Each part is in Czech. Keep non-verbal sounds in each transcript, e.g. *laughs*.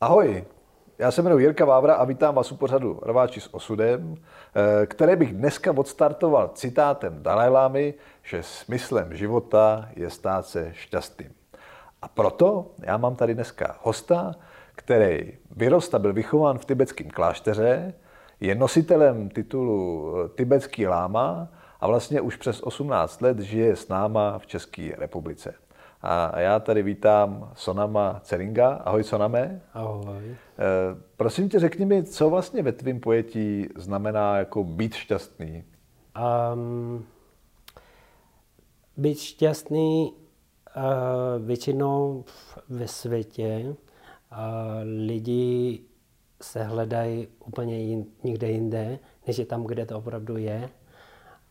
Ahoj, já se jmenuji Jirka Vávra a vítám vás u pořadu Rváči s osudem, eh, které bych dneska odstartoval citátem Dalajlámy, že smyslem života je stát se šťastným. A proto já mám tady dneska hosta, který vyrost a byl vychován v tibetském klášteře, je nositelem titulu eh, tibetský láma a vlastně už přes 18 let žije s náma v České republice. A já tady vítám Sonama Ceringa. Ahoj Soname. Ahoj. E, prosím tě, řekni mi, co vlastně ve tvém pojetí znamená jako být šťastný? Um, být šťastný uh, většinou ve světě uh, lidi se hledají úplně jin, někde jinde, než je tam, kde to opravdu je.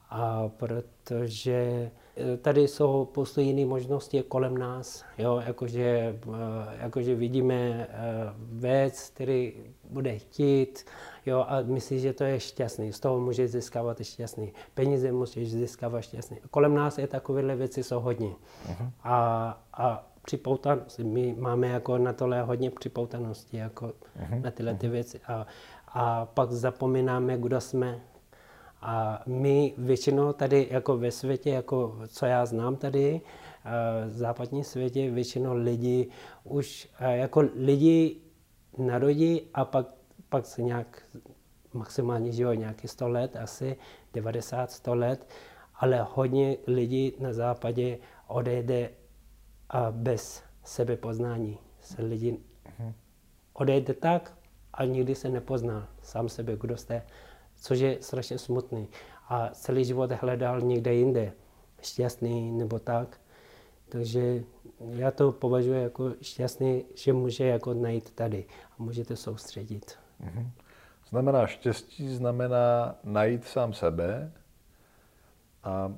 A protože eh, tady jsou spoustu jiné možnosti kolem nás, jo, jakože, eh, jakože vidíme eh, věc, který bude chtít, jo, a myslí, že to je šťastný, z toho může získávat šťastný, peníze můžeš získávat šťastný. Kolem nás je takovéhle věci jsou hodně. Uh-huh. A, a připoutanosti, my máme jako na tohle hodně připoutanosti, jako uh-huh. na tyhle ty věci. A, a pak zapomínáme, kdo jsme, a my většinou tady jako ve světě, jako co já znám tady, v západním světě většinou lidi už jako lidi narodí a pak, pak se nějak maximálně žijou nějaký 100 let, asi 90, 100 let, ale hodně lidí na západě odejde a bez sebepoznání. Se lidi mhm. odejde tak a nikdy se nepozná sám sebe, kdo jste což je strašně smutný. A celý život hledal někde jinde, šťastný nebo tak. Takže já to považuji jako šťastný, že může jako najít tady a můžete soustředit. Mm-hmm. Znamená štěstí, znamená najít sám sebe. A,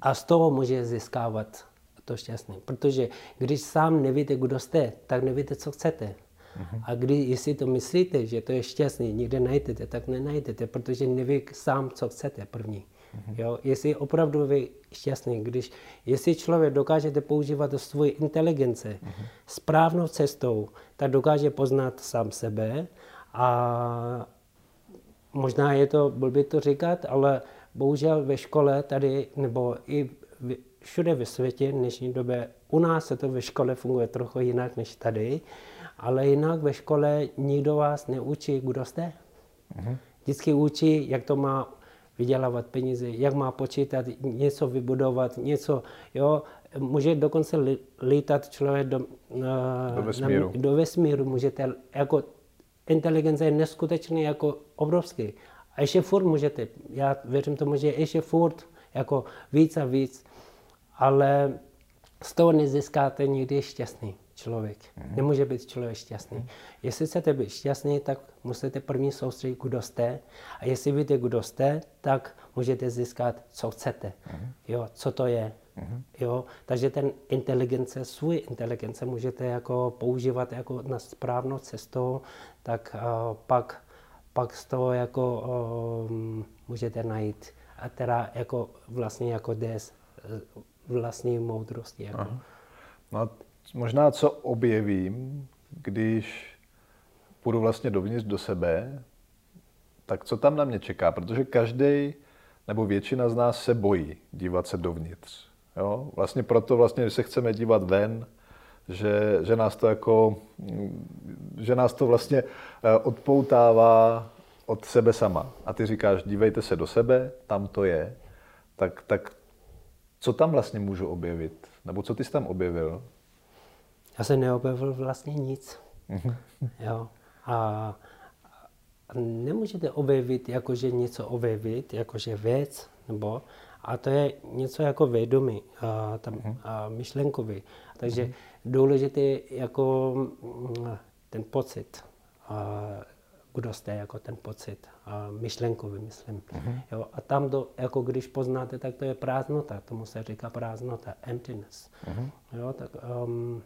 a z toho může získávat to šťastný. Protože když sám nevíte, kdo jste, tak nevíte, co chcete. A když, jestli to myslíte, že to je šťastný, nikde najdete, tak nenajdete, protože neví sám, co chcete první. Jo? Jestli opravdu vy šťastný, když, jestli člověk dokážete používat svoji inteligence správnou cestou, tak dokáže poznat sám sebe a možná je to blbý to říkat, ale bohužel ve škole tady, nebo i všude ve světě v dnešní době, u nás se to ve škole funguje trochu jinak než tady, ale jinak ve škole nikdo vás neučí, kdo jste. Uh-huh. Vždycky učí, jak to má vydělávat peníze, jak má počítat, něco vybudovat, něco, jo. Může dokonce lítat člověk do, do vesmíru. Na, do vesmíru můžete, jako inteligence je neskutečný, jako obrovský. A ještě furt můžete, já věřím tomu, že ještě furt jako víc a víc, ale z toho nezískáte nikdy šťastný člověk. Mm-hmm. Nemůže být člověk šťastný. Mm-hmm. Jestli chcete být šťastný, tak musíte první soustředit, kdo jste. A jestli víte, kdo jste, tak můžete získat, co chcete. Mm-hmm. Jo, co to je. Mm-hmm. Jo, takže ten inteligence, svůj inteligence můžete jako používat jako na správnou cestou, tak uh, pak, pak z toho jako um, můžete najít a teda jako vlastně jako des vlastní moudrosti. Jako. Aha. No možná co objevím, když půjdu vlastně dovnitř do sebe, tak co tam na mě čeká? Protože každý nebo většina z nás se bojí dívat se dovnitř. Jo? Vlastně proto vlastně, se chceme dívat ven, že, že nás to jako, že nás to vlastně eh, odpoutává od sebe sama. A ty říkáš, dívejte se do sebe, tam to je. Tak, tak co tam vlastně můžu objevit? Nebo co ty jsi tam objevil? Já jsem neobjevil vlastně nic. jo. A nemůžete objevit, jakože něco objevit, jakože věc, nebo a to je něco jako vědomí, a, tam, mhm. a myšlenkový. Takže uh-huh. důležité jako mm, ten pocit, a, kdo jste, jako ten pocit, a myšlenkový, myslím. Uh-huh. Jo, a tam, do, jako když poznáte, tak to je prázdnota, tomu se říká prázdnota, emptiness. Uh-huh. Jo, tak, um,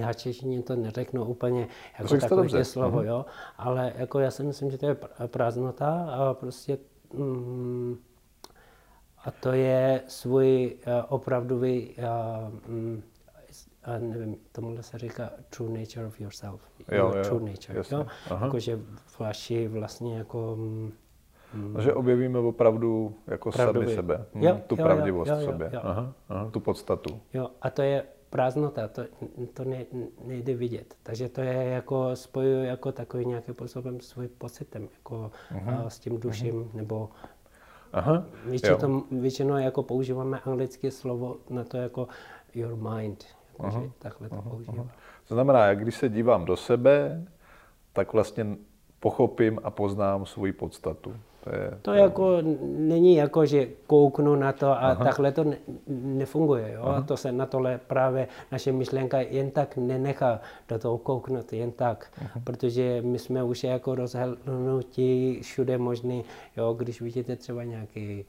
já češtině to neřeknu úplně jako takové slovo, uh-huh. jo, ale jako já si myslím, že to je prázdnota a prostě mm, a to je svůj uh, opravdový uh, a nevím, tomuhle se říká true nature of yourself. Jo, jo, true nature, jasně. jo? Jakože vaši vlastně jako... Mm, že objevíme opravdu jako sami sebe. Jo, tu jo, pravdivost jo, v jo, sobě. jo. Aha, aha, tu podstatu. Jo, a to je prázdnota, to, to ne, nejde vidět. Takže to je jako spojuju jako takový nějakým způsobem svůj pocitem, jako uh-huh. s tím duším, uh-huh. nebo Aha, většinou, většinou jako používáme anglické slovo na to jako your mind, jako, že takhle to používám. To znamená, jak když se dívám do sebe, tak vlastně pochopím a poznám svoji podstatu. To, je, To jako není jako, že kouknu na to a Aha. takhle to ne, nefunguje. Jo? A to se na tohle právě naše myšlenka jen tak nenechá do toho kouknout, jen tak. Aha. Protože my jsme už jako rozhrnutí všude možný, jo? když vidíte třeba nějaký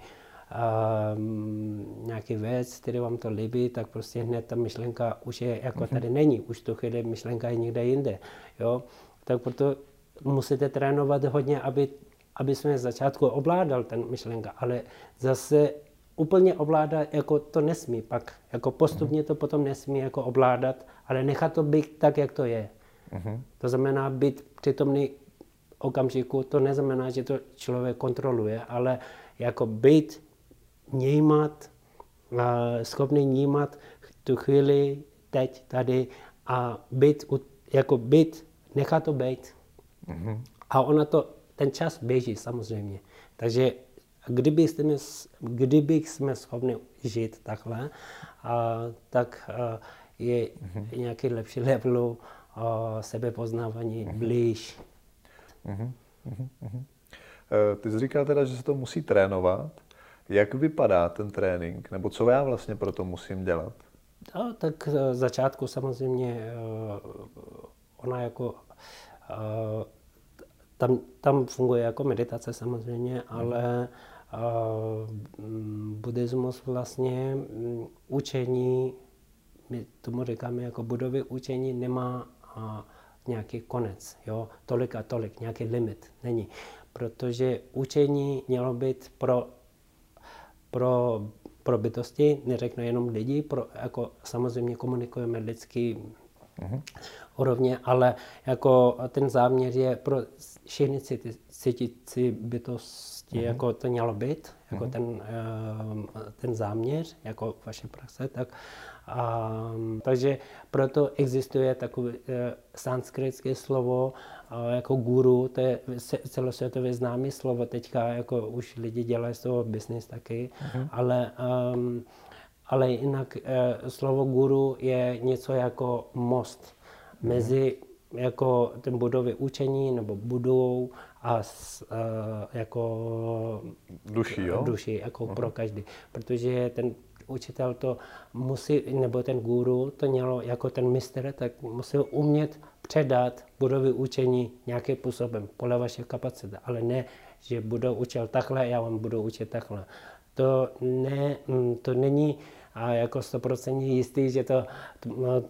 um, nějaký věc, který vám to líbí, tak prostě hned ta myšlenka už je jako tady není, už to chvíli myšlenka je někde jinde. Jo? Tak proto musíte trénovat hodně, aby aby jsme z začátku ovládal ten myšlenka, ale zase úplně ovládat, jako to nesmí pak, jako postupně to potom nesmí jako ovládat, ale nechat to být tak, jak to je. Uh-huh. To znamená být přítomný okamžiku, to neznamená, že to člověk kontroluje, ale jako být, vnímat, schopný vnímat tu chvíli, teď, tady a být, jako být, nechat to být. Uh-huh. A ona to ten čas běží samozřejmě. Takže kdyby jsme, kdyby jsme schopni žít takhle, a, tak a, je uh-huh. nějaký lepší level sebepoznávání uh-huh. blíž. Uh-huh. Uh-huh. Ty jsi říkal teda, že se to musí trénovat. Jak vypadá ten trénink? Nebo co já vlastně pro to musím dělat? No, tak v začátku samozřejmě ona jako tam, tam funguje jako meditace samozřejmě, ale uh, buddhismus vlastně um, učení, my tomu říkáme jako budovy učení, nemá uh, nějaký konec, jo, tolik a tolik, nějaký limit, není. Protože učení mělo být pro, pro, pro bytosti, neřeknu jenom lidi, pro, jako samozřejmě komunikujeme lidský úrovně, ale jako ten záměr je pro všechny cítící bytosti, uh-huh. jako to mělo být, jako uh-huh. ten, ten záměr, jako vaše praxe, tak um, takže proto existuje takové uh, sanskritské slovo uh, jako guru, to je celosvětově známé slovo, teďka jako už lidi dělají z toho business taky, uh-huh. ale um, ale jinak e, slovo guru je něco jako most mezi jako ten budovy učení nebo budou a s, e, jako duší, jo? duší jako uh-huh. pro každý. Protože ten učitel to musí, nebo ten guru to mělo jako ten mistr, tak musel umět předat budovy učení nějakým způsobem, podle vaše kapacity, ale ne, že budou učil takhle, já vám budu učit takhle. To, ne, to není a jako stoprocentně jistý, že to, no,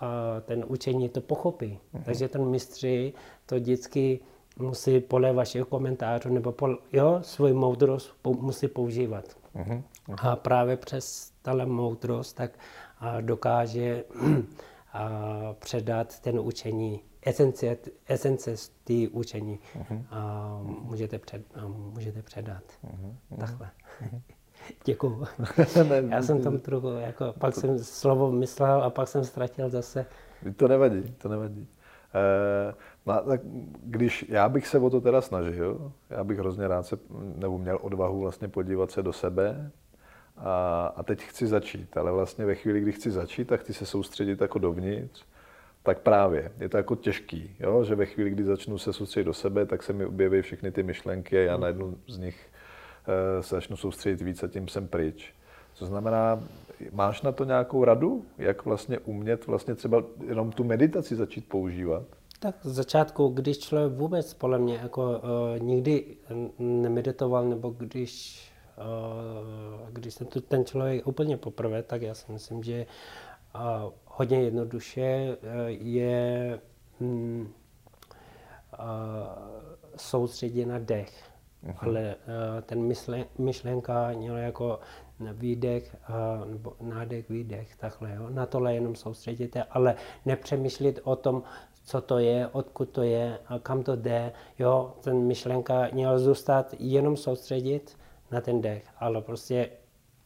a ten učení to pochopí. Uh-huh. Takže ten mistři to vždycky musí podle vašeho komentářů nebo pol, jo, svůj moudrost pou, musí používat. Uh-huh. A právě přes tahle moudrost tak a dokáže *clears throat* a předat ten učení, esence, esence z té učení uh-huh. a můžete, před, a můžete předat. Uh-huh. Takhle. Uh-huh. Děkuju. *laughs* Já jsem tam trochu, jako, pak jsem slovo myslel a pak jsem ztratil zase. To nevadí, to nevadí. E, no, tak když já bych se o to teda snažil, já bych hrozně rád se, nebo měl odvahu vlastně podívat se do sebe a, a teď chci začít, ale vlastně ve chvíli, kdy chci začít, tak chci se soustředit jako dovnitř, tak právě je to jako těžký, jo? že ve chvíli, kdy začnu se soustředit do sebe, tak se mi objeví všechny ty myšlenky a já na jednu z nich se začnu soustředit víc a tím jsem pryč. To znamená, máš na to nějakou radu, jak vlastně umět vlastně třeba jenom tu meditaci začít používat? Tak z začátku, když člověk vůbec podle mě jako uh, nikdy nemeditoval, nebo když, uh, když jsem tu ten člověk úplně poprvé, tak já si myslím, že uh, hodně jednoduše uh, je um, uh, soustředit na dech. Uh-huh. Ale uh, ten mysle, myšlenka měla jako výdech, nebo nádech, výdech, takhle, jo. Na tohle jenom soustředíte, ale nepřemýšlit o tom, co to je, odkud to je a kam to jde, jo. Ten myšlenka měl zůstat jenom soustředit na ten dech, ale prostě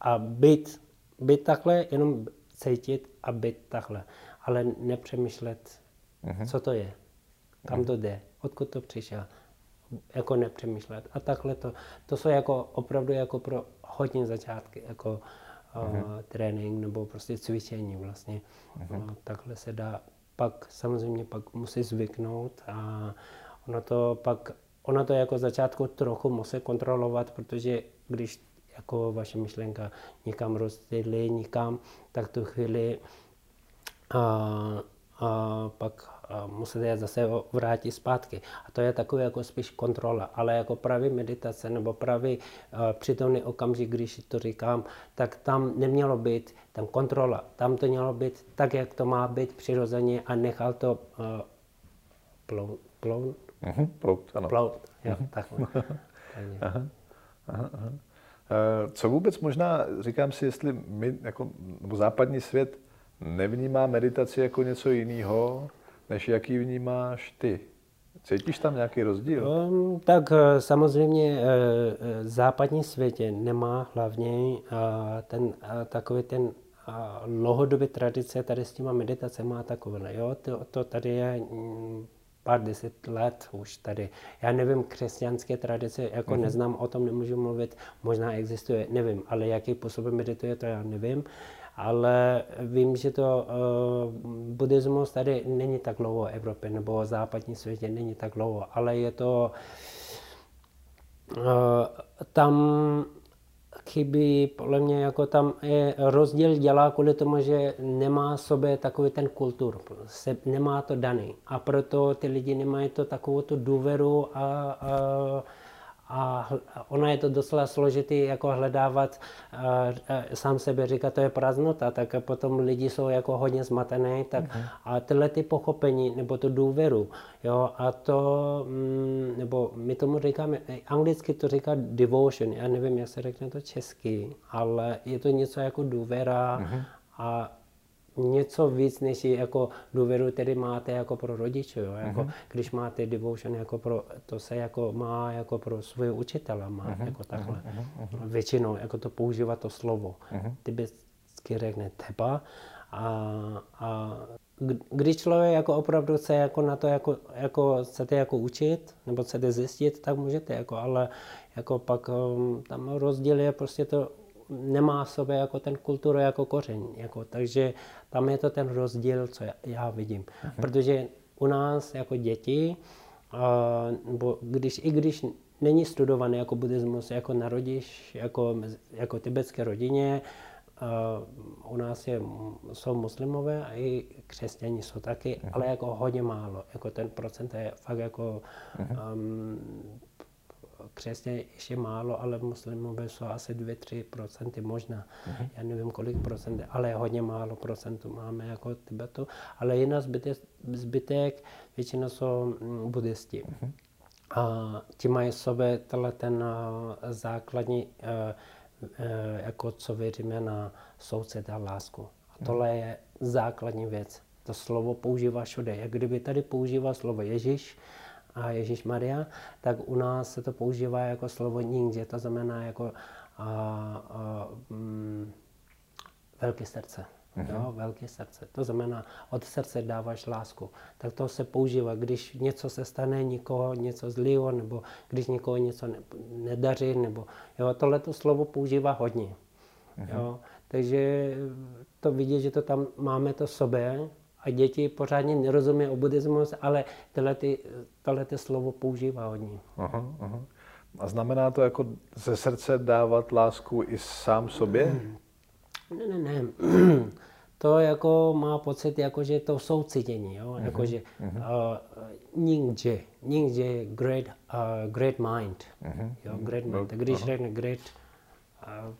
a být, být takhle, jenom cítit a být takhle, ale nepřemýšlet, uh-huh. co to je, kam uh-huh. to jde, odkud to přišel, jako nepřemýšlet. A takhle to, to jsou jako opravdu jako pro hodně začátky, jako uh-huh. uh, trénink nebo prostě cvičení vlastně. Uh-huh. Uh, takhle se dá, pak samozřejmě pak musí zvyknout a ono to pak, ono to jako začátku trochu musí kontrolovat, protože když jako vaše myšlenka někam rozstydlí, někam, tak tu chvíli a, a pak musíte je zase vrátit zpátky. A to je takové jako spíš kontrola, ale jako pravý meditace nebo pravý uh, přítomný okamžik, když to říkám, tak tam nemělo být tam kontrola. Tam to mělo být tak, jak to má být přirozeně a nechal to uh, plout. Plout? Uh-huh, plout, ano. Plout, jo, uh-huh. takhle. *laughs* aha, aha, aha. Eh, co vůbec možná, říkám si, jestli my, jako, nebo západní svět nevnímá meditaci jako něco jiného, než jaký vnímáš ty? Cítíš tam nějaký rozdíl? Um, tak eh, samozřejmě v západní světě nemá hlavně ten, takový ten dlouhodobý tradice tady s těma meditacemi a takové. Jo? To, to tady je mm, pár deset let už tady. Já nevím, křesťanské tradice, jako mm-hmm. neznám, o tom nemůžu mluvit, možná existuje, nevím, ale jaký způsob medituje, to já nevím. Ale vím, že to uh, buddhismus tady není tak dlouho v Evropě, nebo v západní světě není tak dlouho, ale je to uh, tam chybí, podle mě jako tam je rozdíl dělá kvůli tomu, že nemá sobě takový ten kultur, se, nemá to daný. A proto ty lidi nemají to takovou tu důvěru a, a a ona je to docela složitý jako hledávat, sám sebe říká, to je prázdnota, tak potom lidi jsou jako hodně zmatené, tak uh-huh. a tyhle ty pochopení, nebo tu důvěru, jo, a to, mm, nebo my tomu říkáme, anglicky to říká devotion, já nevím, jak se řekne to česky, ale je to něco jako důvěra uh-huh. a něco víc, než jako důvěru, který máte jako pro rodiče. Jo? Jako, uh-huh. Když máte devotion, jako pro, to se jako má jako pro svoje učitele, má uh-huh. jako takhle. Uh-huh. Většinou jako to používá to slovo. Uh-huh. Typicky řekne teba a, a když člověk jako opravdu chce jako na to jako, jako chcete jako učit nebo chcete zjistit, tak můžete jako, ale jako pak um, tam rozdíl je prostě to nemá v sobě jako ten kulturu jako kořen. Jako, takže tam je to ten rozdíl, co já, vidím. Uh-huh. Protože u nás jako děti, nebo když, i když není studovaný jako buddhismus, jako narodíš jako, jako tibetské rodině, u nás je, jsou muslimové a i křesťani jsou taky, uh-huh. ale jako hodně málo. Jako ten procent je fakt jako uh-huh. um, křesťané ještě málo, ale muslimové jsou asi 2-3% možná. Uh-huh. Já nevím, kolik procent, ale hodně málo procentů máme jako Tibetu. Ale jiná zbytek, zbytek většinou jsou mm, buddhisti. Uh-huh. A ti mají sobě tenhle ten základní, e, e, jako co věříme na soucit a lásku. A tohle je základní věc. To slovo používá všude. Jak kdyby tady používá slovo Ježíš, a Ježíš Maria, tak u nás se to používá jako slovo ningje, to znamená jako a, a, mm, velké srdce. Mm-hmm. Jo, velké srdce. To znamená, od srdce dáváš lásku. Tak to se používá, když něco se stane, nikoho něco zlýho, nebo když někoho něco ne, nedaří, nebo jo, tohle to slovo používá hodně. Mm-hmm. Jo, takže to vidět, že to tam máme to sobě, a děti pořádně nerozumí o buddhismus, ale tyhle, ty, tyhle ty slovo používá hodně. Aha, aha. A znamená to jako ze srdce dávat lásku i sám sobě? Ne, ne, ne. *clears throat* To jako má pocit, jako, že to soucitění, jo? Uh-huh, jako, že uh-huh. uh, Ningje, Ningje je great, uh, great mind, uh-huh. jo, great mind. Tak když uh-huh. řekne great, uh,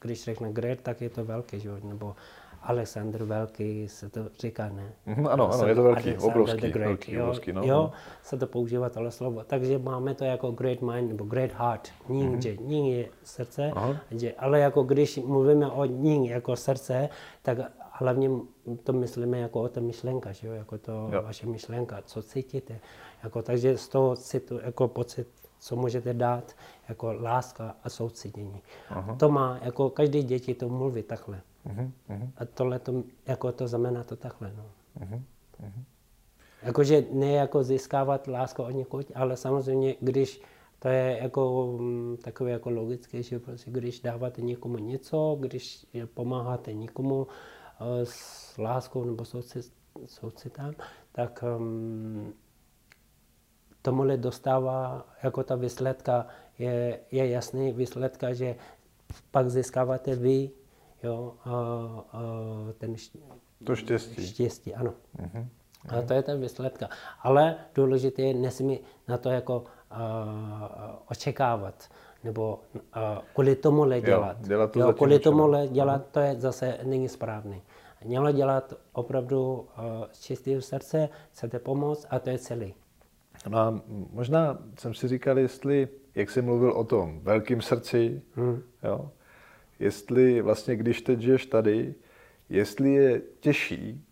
když řekne great, tak je to velký, že? nebo Alexander Velký se to říká, ne? Mm, ano, ano, je to velký, Alexander obrovský, the Great, velký, jo, obrovský, no. jo, se to používá tohle slovo. Takže máme to jako great mind nebo great heart, ning, mm-hmm. že ning je srdce, Aha. že, ale jako když mluvíme o ning jako srdce, tak hlavně to myslíme jako o ta myšlenka, že jo, jako to Jo. vaše myšlenka, co cítíte. Jako, takže z toho citu, jako pocit, co můžete dát, jako láska a soucítění. Aha. To má, jako každý děti to mluví takhle. Mhm, A tohle to, jako to znamená to takhle. No. mhm. Jakože ne jako získávat lásku od někud, ale samozřejmě, když to je jako mm, takové jako logické, že prostě když dáváte někomu něco, když pomáháte někomu eh, s láskou nebo soucit, soucitem, tak um, tomuhle dostává jako ta výsledka, je, je jasný výsledka, že pak získáváte vy jo, a, a ten šť- To štěstí. štěstí, ano. Mhm. A to je ta výsledka. Ale důležité je, nesmí na to jako uh, očekávat, nebo uh, kvůli tomuhle dělat. dělat to jo, kvůli tomuhle dělat, to je zase není správný. Mělo dělat opravdu uh, z čistého srdce, chcete pomoct a to je celý. No a možná jsem si říkal, jestli, jak jsi mluvil o tom velkým srdci, Hmm. jo, jestli vlastně, když teď žiješ tady, jestli je těžší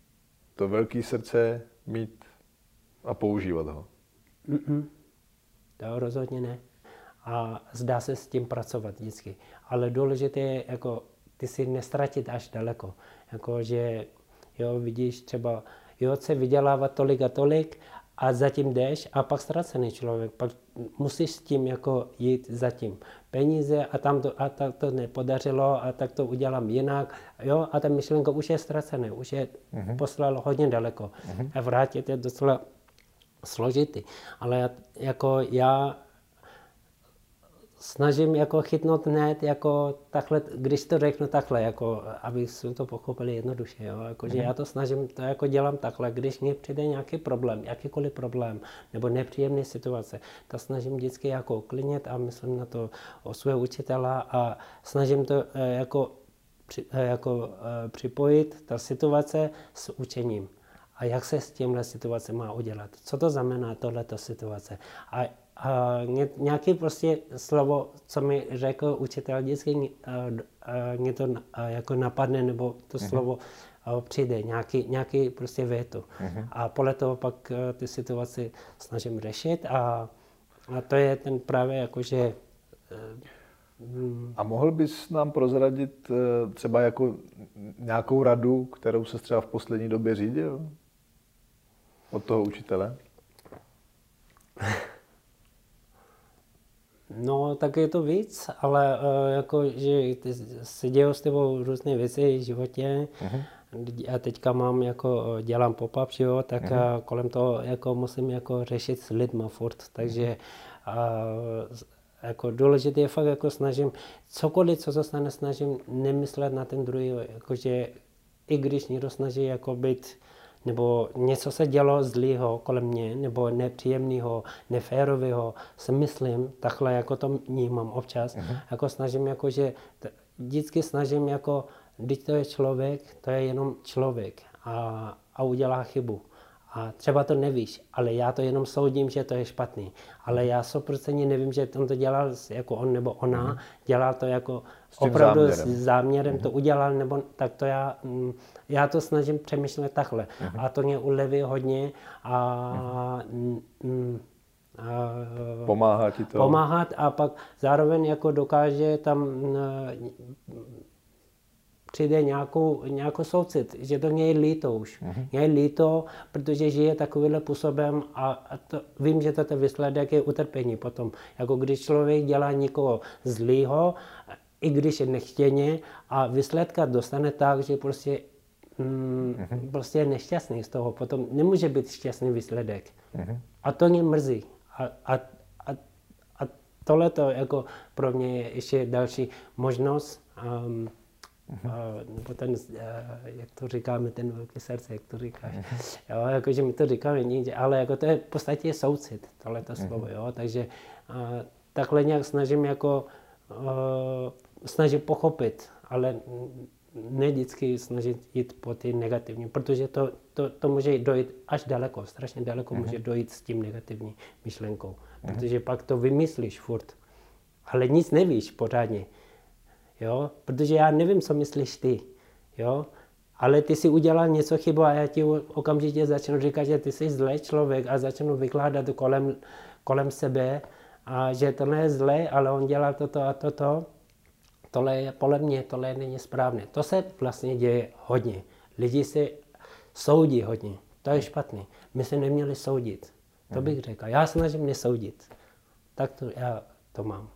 to velké srdce mít a používat ho. Mm-mm. To rozhodně ne. A zdá se s tím pracovat vždycky. Ale důležité je, jako, ty si nestratit až daleko. Jako, že jo, vidíš třeba, jo, se vydělává tolik a tolik a zatím jdeš a pak ztracený člověk. Pak musíš s tím jako jít zatím. Peníze a tam to, a tak to nepodařilo a tak to udělám jinak. Jo, a ta myšlenka už je ztracená, už je mm-hmm. poslal hodně daleko. Mm-hmm. A vrátit je docela složitý. Ale jako já snažím jako chytnout hned jako takhle, když to řeknu takhle, jako, aby si to pochopili jednoduše, jo? Jako, že já to snažím, to jako dělám takhle, když mě přijde nějaký problém, jakýkoliv problém, nebo nepříjemný situace, to snažím vždycky jako uklidnit a myslím na to o svého učitela a snažím to eh, jako, při, eh, jako eh, připojit ta situace s učením. A jak se s tímhle situace má udělat? Co to znamená tohleto situace? A, a ně- nějaký prostě slovo, co mi řekl učitel, vždycky mě- a, a, mě to a, jako napadne, nebo to slovo a, přijde, nějaký, nějaký prostě větu. A podle toho pak a, ty situaci snažím řešit a, a to je ten právě jakože A mohl bys nám prozradit eh, třeba jako nějakou radu, kterou se třeba v poslední době řídil? Od toho učitele? *laughs* No, tak je to víc, ale uh, jako, že se dějou s tebou různé věci v životě. Uh-huh. A teďka mám jako, eh, dělám pop-up, jo, tak uh-huh. kolem toho jako musím jako řešit s lidma furt, takže uh, jako důležité je fakt jako snažím, cokoliv, co se stane, snažím nemyslet na ten druhý, jakože i když někdo snaží jako být nebo něco se dělo zlýho kolem mě, nebo nepříjemného, neférového, si myslím, takhle jako to vnímám občas, uh-huh. jako snažím, jako že t- vždycky snažím jako, když to je člověk, to je jenom člověk a, a udělá chybu. A třeba to nevíš, ale já to jenom soudím, že to je špatný. Ale já 100% nevím, že on to dělal s- jako on nebo ona, dělal to jako tím opravdu záměrem. s záměrem to udělal, nebo tak to já, mm, já to snažím přemýšlet takhle. A to mě uleví hodně a, mm, mm, a Pomáhá ti to? pomáhat a pak zároveň jako dokáže tam mm, přijde nějakou, nějakou soucit, že to mě je líto už. Mhm. Mě je líto, protože žije takovýmhle způsobem a, a to, vím, že to ten výsledek je utrpení potom. Jako když člověk dělá někoho zlýho, i když je nechtěně a výsledka dostane tak, že prostě mm, Mhm. prostě je nešťastný z toho. Potom nemůže být šťastný výsledek. Mhm. A to mě mrzí. A, a, a, a tohle to jako pro mě je ještě další možnost, um, nebo ten, uh, jak to říkáme, ten velký srdce, jak to říkáš. Jo, jakože my to říkáme někde, ale jako to je v podstatě soucit, tohle to slovo, jo, takže uh, takhle nějak snažím jako uh, snažím pochopit, ale ne vždycky snažit jít po ty negativní, protože to, to, to může dojít až daleko, strašně daleko může dojít s tím negativní myšlenkou, protože pak to vymyslíš furt, ale nic nevíš pořádně, jo, protože já nevím, co myslíš ty, jo, ale ty si udělal něco chybu a já ti okamžitě začnu říkat, že ty jsi zlý člověk a začnu vykládat kolem, kolem sebe, a že to je zlé, ale on dělal toto a toto tohle je podle mě, tohle není správné. To se vlastně děje hodně. Lidi si soudí hodně. To je špatný. My se neměli soudit. To bych řekl. Já snažím nesoudit. Tak to já to mám.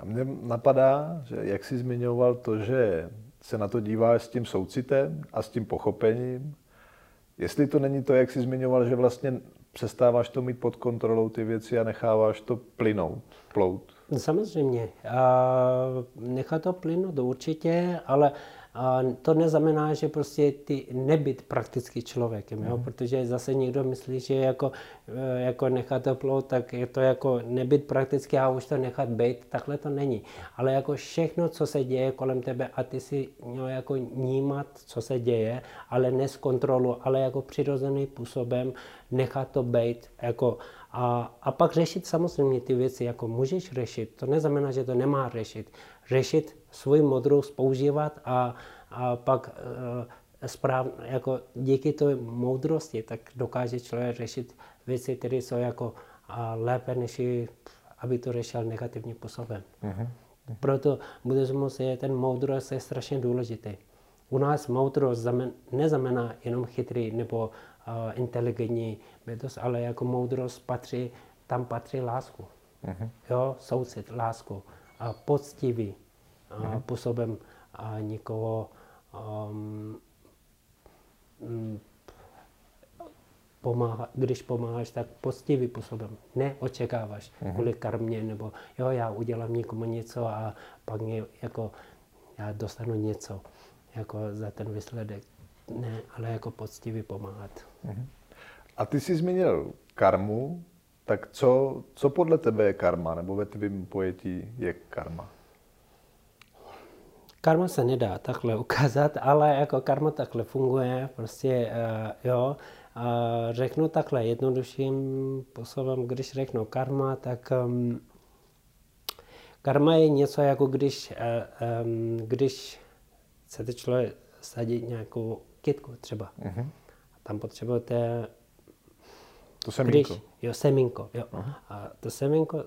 A mě napadá, že jak jsi zmiňoval to, že se na to díváš s tím soucitem a s tím pochopením, jestli to není to, jak jsi zmiňoval, že vlastně přestáváš to mít pod kontrolou ty věci a necháváš to plynout, plout. Samozřejmě. A nechat to plynout určitě, ale a to neznamená, že prostě ty nebyt prakticky člověkem, jo? Mm. protože zase někdo myslí, že jako, e, jako nechat to plout, tak je to jako nebyt prakticky a už to nechat být, takhle to není. Ale jako všechno, co se děje kolem tebe a ty si měl jako nímat, co se děje, ale ne z kontrolu, ale jako přirozeným způsobem nechat to být, jako a, a pak řešit samozřejmě ty věci, jako můžeš řešit, to neznamená, že to nemá řešit. Řešit svůj modrost, používat a, a pak e, správ, jako díky té moudrosti, tak dokáže člověk řešit věci, které jsou jako a lépe, než aby to řešil negativním způsobem. Uh-huh. Proto buddhismus je ten moudrost je strašně důležitý. U nás moudrost neznamená jenom chytrý nebo inteligentní bytost, ale jako moudrost patří, tam patří lásku. Uh-huh. Jo, soucit, lásku. A poctivý uh-huh. působem a nikoho um, pomáha, když pomáháš, tak poctivý působem. Neočekáváš uh-huh. kvůli karmě, nebo jo, já udělám někomu něco a pak mě, jako, já dostanu něco jako za ten výsledek. Ne, ale jako poctivý pomáhat. Uh-huh. A ty jsi zmínil karmu, tak co, co podle tebe je karma, nebo ve tvém pojetí je karma? Karma se nedá takhle ukázat, ale jako karma takhle funguje, prostě uh, jo. Uh, řeknu takhle jednodušším způsobem, když řeknu karma, tak um, karma je něco jako když, uh, um, když chcete člověk sadit nějakou kytku třeba. Uh-huh. Tam potřebujete to semínko. Když, jo, semínko, jo. Uh-huh. A to semínko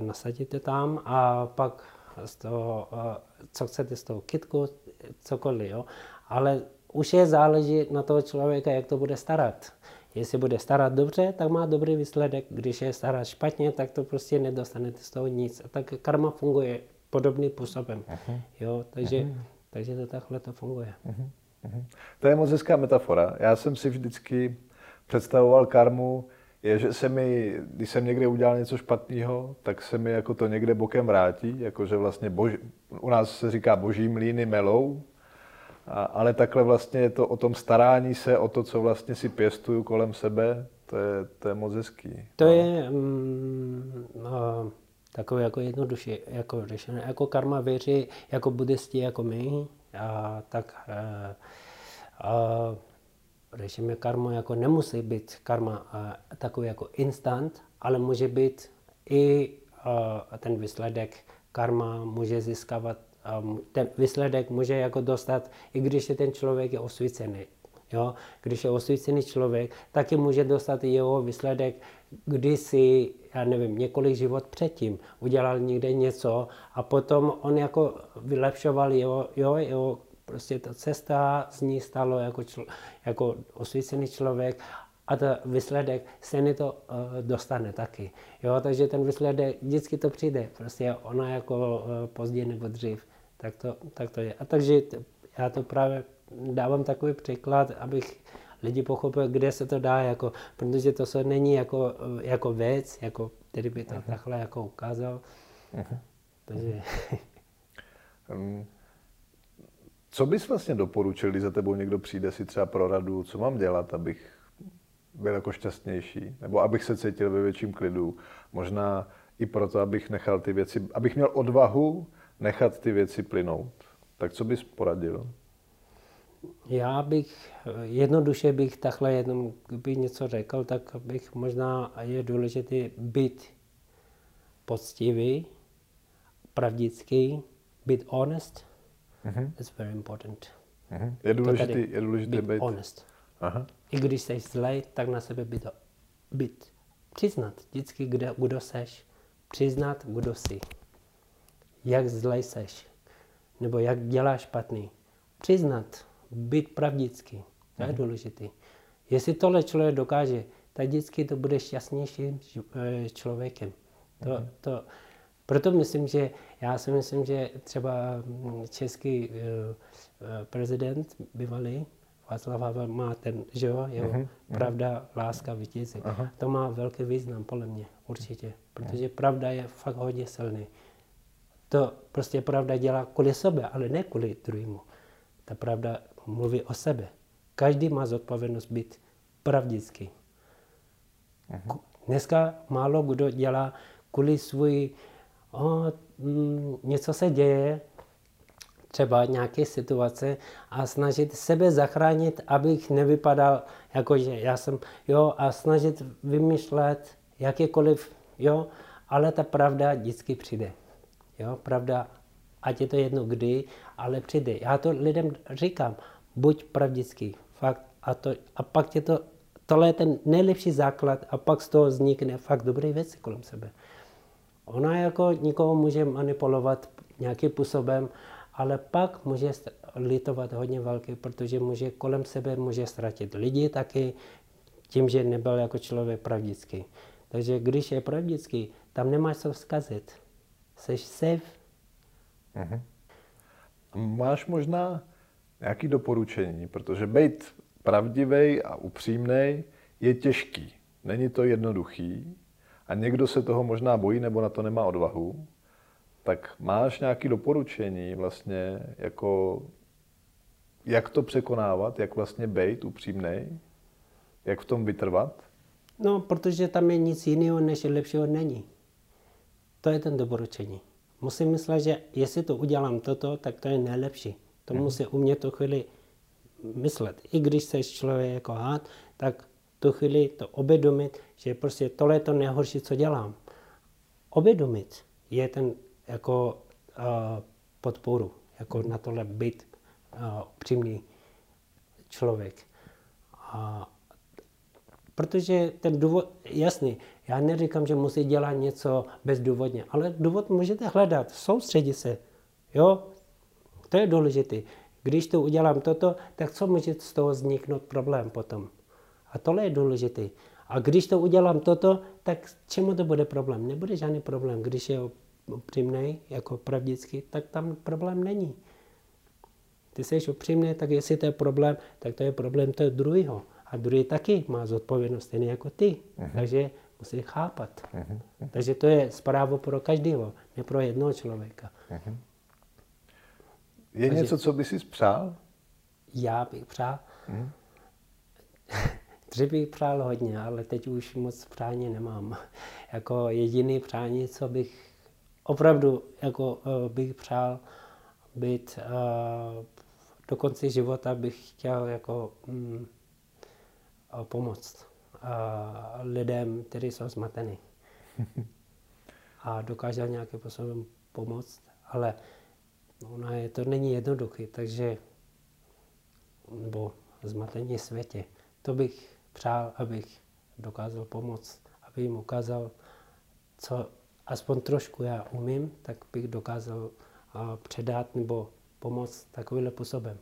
nasadíte tam a pak z toho, co chcete z toho kytku, cokoliv, jo. Ale už je záleží na toho člověka, jak to bude starat. Jestli bude starat dobře, tak má dobrý výsledek. Když je starat špatně, tak to prostě nedostanete z toho nic. A tak karma funguje podobným způsobem. Uh-huh. Jo, takže, uh-huh. takže to takhle to funguje. Uh-huh. Uh-huh. To je moc hezká metafora. Já jsem si vždycky představoval karmu, je, že se mi, když jsem někde udělal něco špatného, tak se mi jako to někde bokem vrátí, jakože vlastně bož, u nás se říká boží mlíny melou, a, ale takhle vlastně je to o tom starání se, o to, co vlastně si pěstuju kolem sebe, to je, to je moc hezký. To no. je mm, no, takové jako jednoduše jako řešené. Jako karma věří, jako buddhisti, jako my, tak a, eh, řešíme karmu, jako nemusí být karma uh, takový jako instant, ale může být i uh, ten výsledek karma může získávat, ten výsledek může jako dostat, i když je ten člověk je osvícený. Jo? Když je osvícený člověk, taky může dostat jeho výsledek, když si, já nevím, několik život předtím udělal někde něco a potom on jako vylepšoval jeho, jo, jeho Prostě ta cesta z ní stalo jako, člo, jako osvícený člověk a ta výsledek se to uh, dostane taky. Jo, takže ten výsledek vždycky to přijde. Prostě ona jako uh, později nebo dřív. Tak to, tak to je. A takže já to právě dávám takový příklad, abych lidi pochopil, kde se to dá, jako, protože to se není jako, eh, jako věc, jako, který by to uh-huh. takhle jako ukázal. Uh-huh. Takže... um, Co bys vlastně doporučil, když za tebou někdo přijde si třeba pro radu, co mám dělat, abych byl jako šťastnější, nebo abych se cítil ve větším klidu, možná i proto, abych nechal ty věci, abych měl odvahu nechat ty věci plynout. Tak co bys poradil? Já bych, jednoduše bych takhle jenom, kdyby něco řekl, tak bych možná je důležité být poctivý, pravdický, být honest. Mm-hmm. It's very important. Mm-hmm. Je důležité, je důležité být, být honest. Aha. I když jsi zlej, tak na sebe být, být. Přiznat vždycky, kde, kdo seš. Přiznat, kdo jsi. Jak zlej seš. Nebo jak děláš špatný. Přiznat, být pravdický. To je mhm. důležité. Jestli tohle člověk dokáže, tak vždycky to bude šťastnějším eh, člověkem. To, mhm. to, proto myslím, že já si myslím, že třeba hm, český uh, prezident bývalý Václav Havel má ten, že jo, jeho uh-huh, pravda, láska, vítězí. Uh-huh. To má velký význam, podle mě, určitě. Protože pravda je fakt hodně silný. To prostě pravda dělá kvůli sebe, ale ne kvůli druhému. Ta pravda mluví o sebe. Každý má zodpovědnost být pravdický. Uh-huh. Dneska málo kdo dělá kvůli svůj, o, m, něco se děje, třeba nějaké situace a snažit sebe zachránit, abych nevypadal jako, že já jsem, jo, a snažit vymýšlet jakékoliv, jo, ale ta pravda vždycky přijde. Jo, pravda, ať je to jedno kdy, ale přijde. Já to lidem říkám, buď pravdický, fakt, a, to, a pak je to, tohle je ten nejlepší základ a pak z toho vznikne fakt dobré věci kolem sebe. Ona jako nikoho může manipulovat nějakým způsobem, ale pak může litovat hodně velký, protože může kolem sebe může ztratit lidi taky, tím, že nebyl jako člověk pravdický. Takže když je pravdický, tam nemáš co vzkazit. Jsi safe. Uh-huh. Máš možná nějaké doporučení, protože být pravdivý a upřímný je těžký. Není to jednoduchý a někdo se toho možná bojí nebo na to nemá odvahu. Tak máš nějaké doporučení vlastně, jako jak to překonávat, jak vlastně být upřímný, jak v tom vytrvat? No, protože tam je nic jiného, než lepšího není. To je ten doporučení. Musím myslet, že jestli to udělám toto, tak to je nejlepší. To hmm. musí umět tu chvíli myslet. I když jsi člověk jako hád, tak tu chvíli to obedomit, že prostě tohle je to nejhorší, co dělám. Obedomit je ten jako uh, podporu, jako na tohle být uh, přímý člověk. A protože ten důvod, jasný, já neříkám, že musí dělat něco bezdůvodně, ale důvod můžete hledat, soustředit se, jo, to je důležité. Když to udělám toto, tak co může z toho vzniknout problém potom? A tohle je důležité. A když to udělám toto, tak čemu to bude problém? Nebude žádný problém. Když je upřímný, jako pravdický, tak tam problém není. Ty jsi upřímný, tak jestli to je problém, tak to je problém toho druhého. A druhý taky má zodpovědnost stejně jako ty. Uh-huh. Takže musí chápat. Uh-huh. Takže to je zpráva pro každého, ne pro jednoho člověka. Uh-huh. Je Takže, něco, co by si přál? Já bych přál. Uh-huh. *laughs* Dřív bych přál hodně, ale teď už moc přání nemám. *laughs* jako jediný přání, co bych opravdu jako uh, bych přál být uh, do konce života bych chtěl jako um, pomoct uh, lidem, kteří jsou zmatení. A dokáže nějakým způsobem pomoct, ale ona je, to není jednoduché, takže nebo zmatení světě. To bych přál, abych dokázal pomoct, aby jim ukázal, co aspoň trošku já umím, tak bych dokázal předat nebo pomoct takovýmhle způsobem.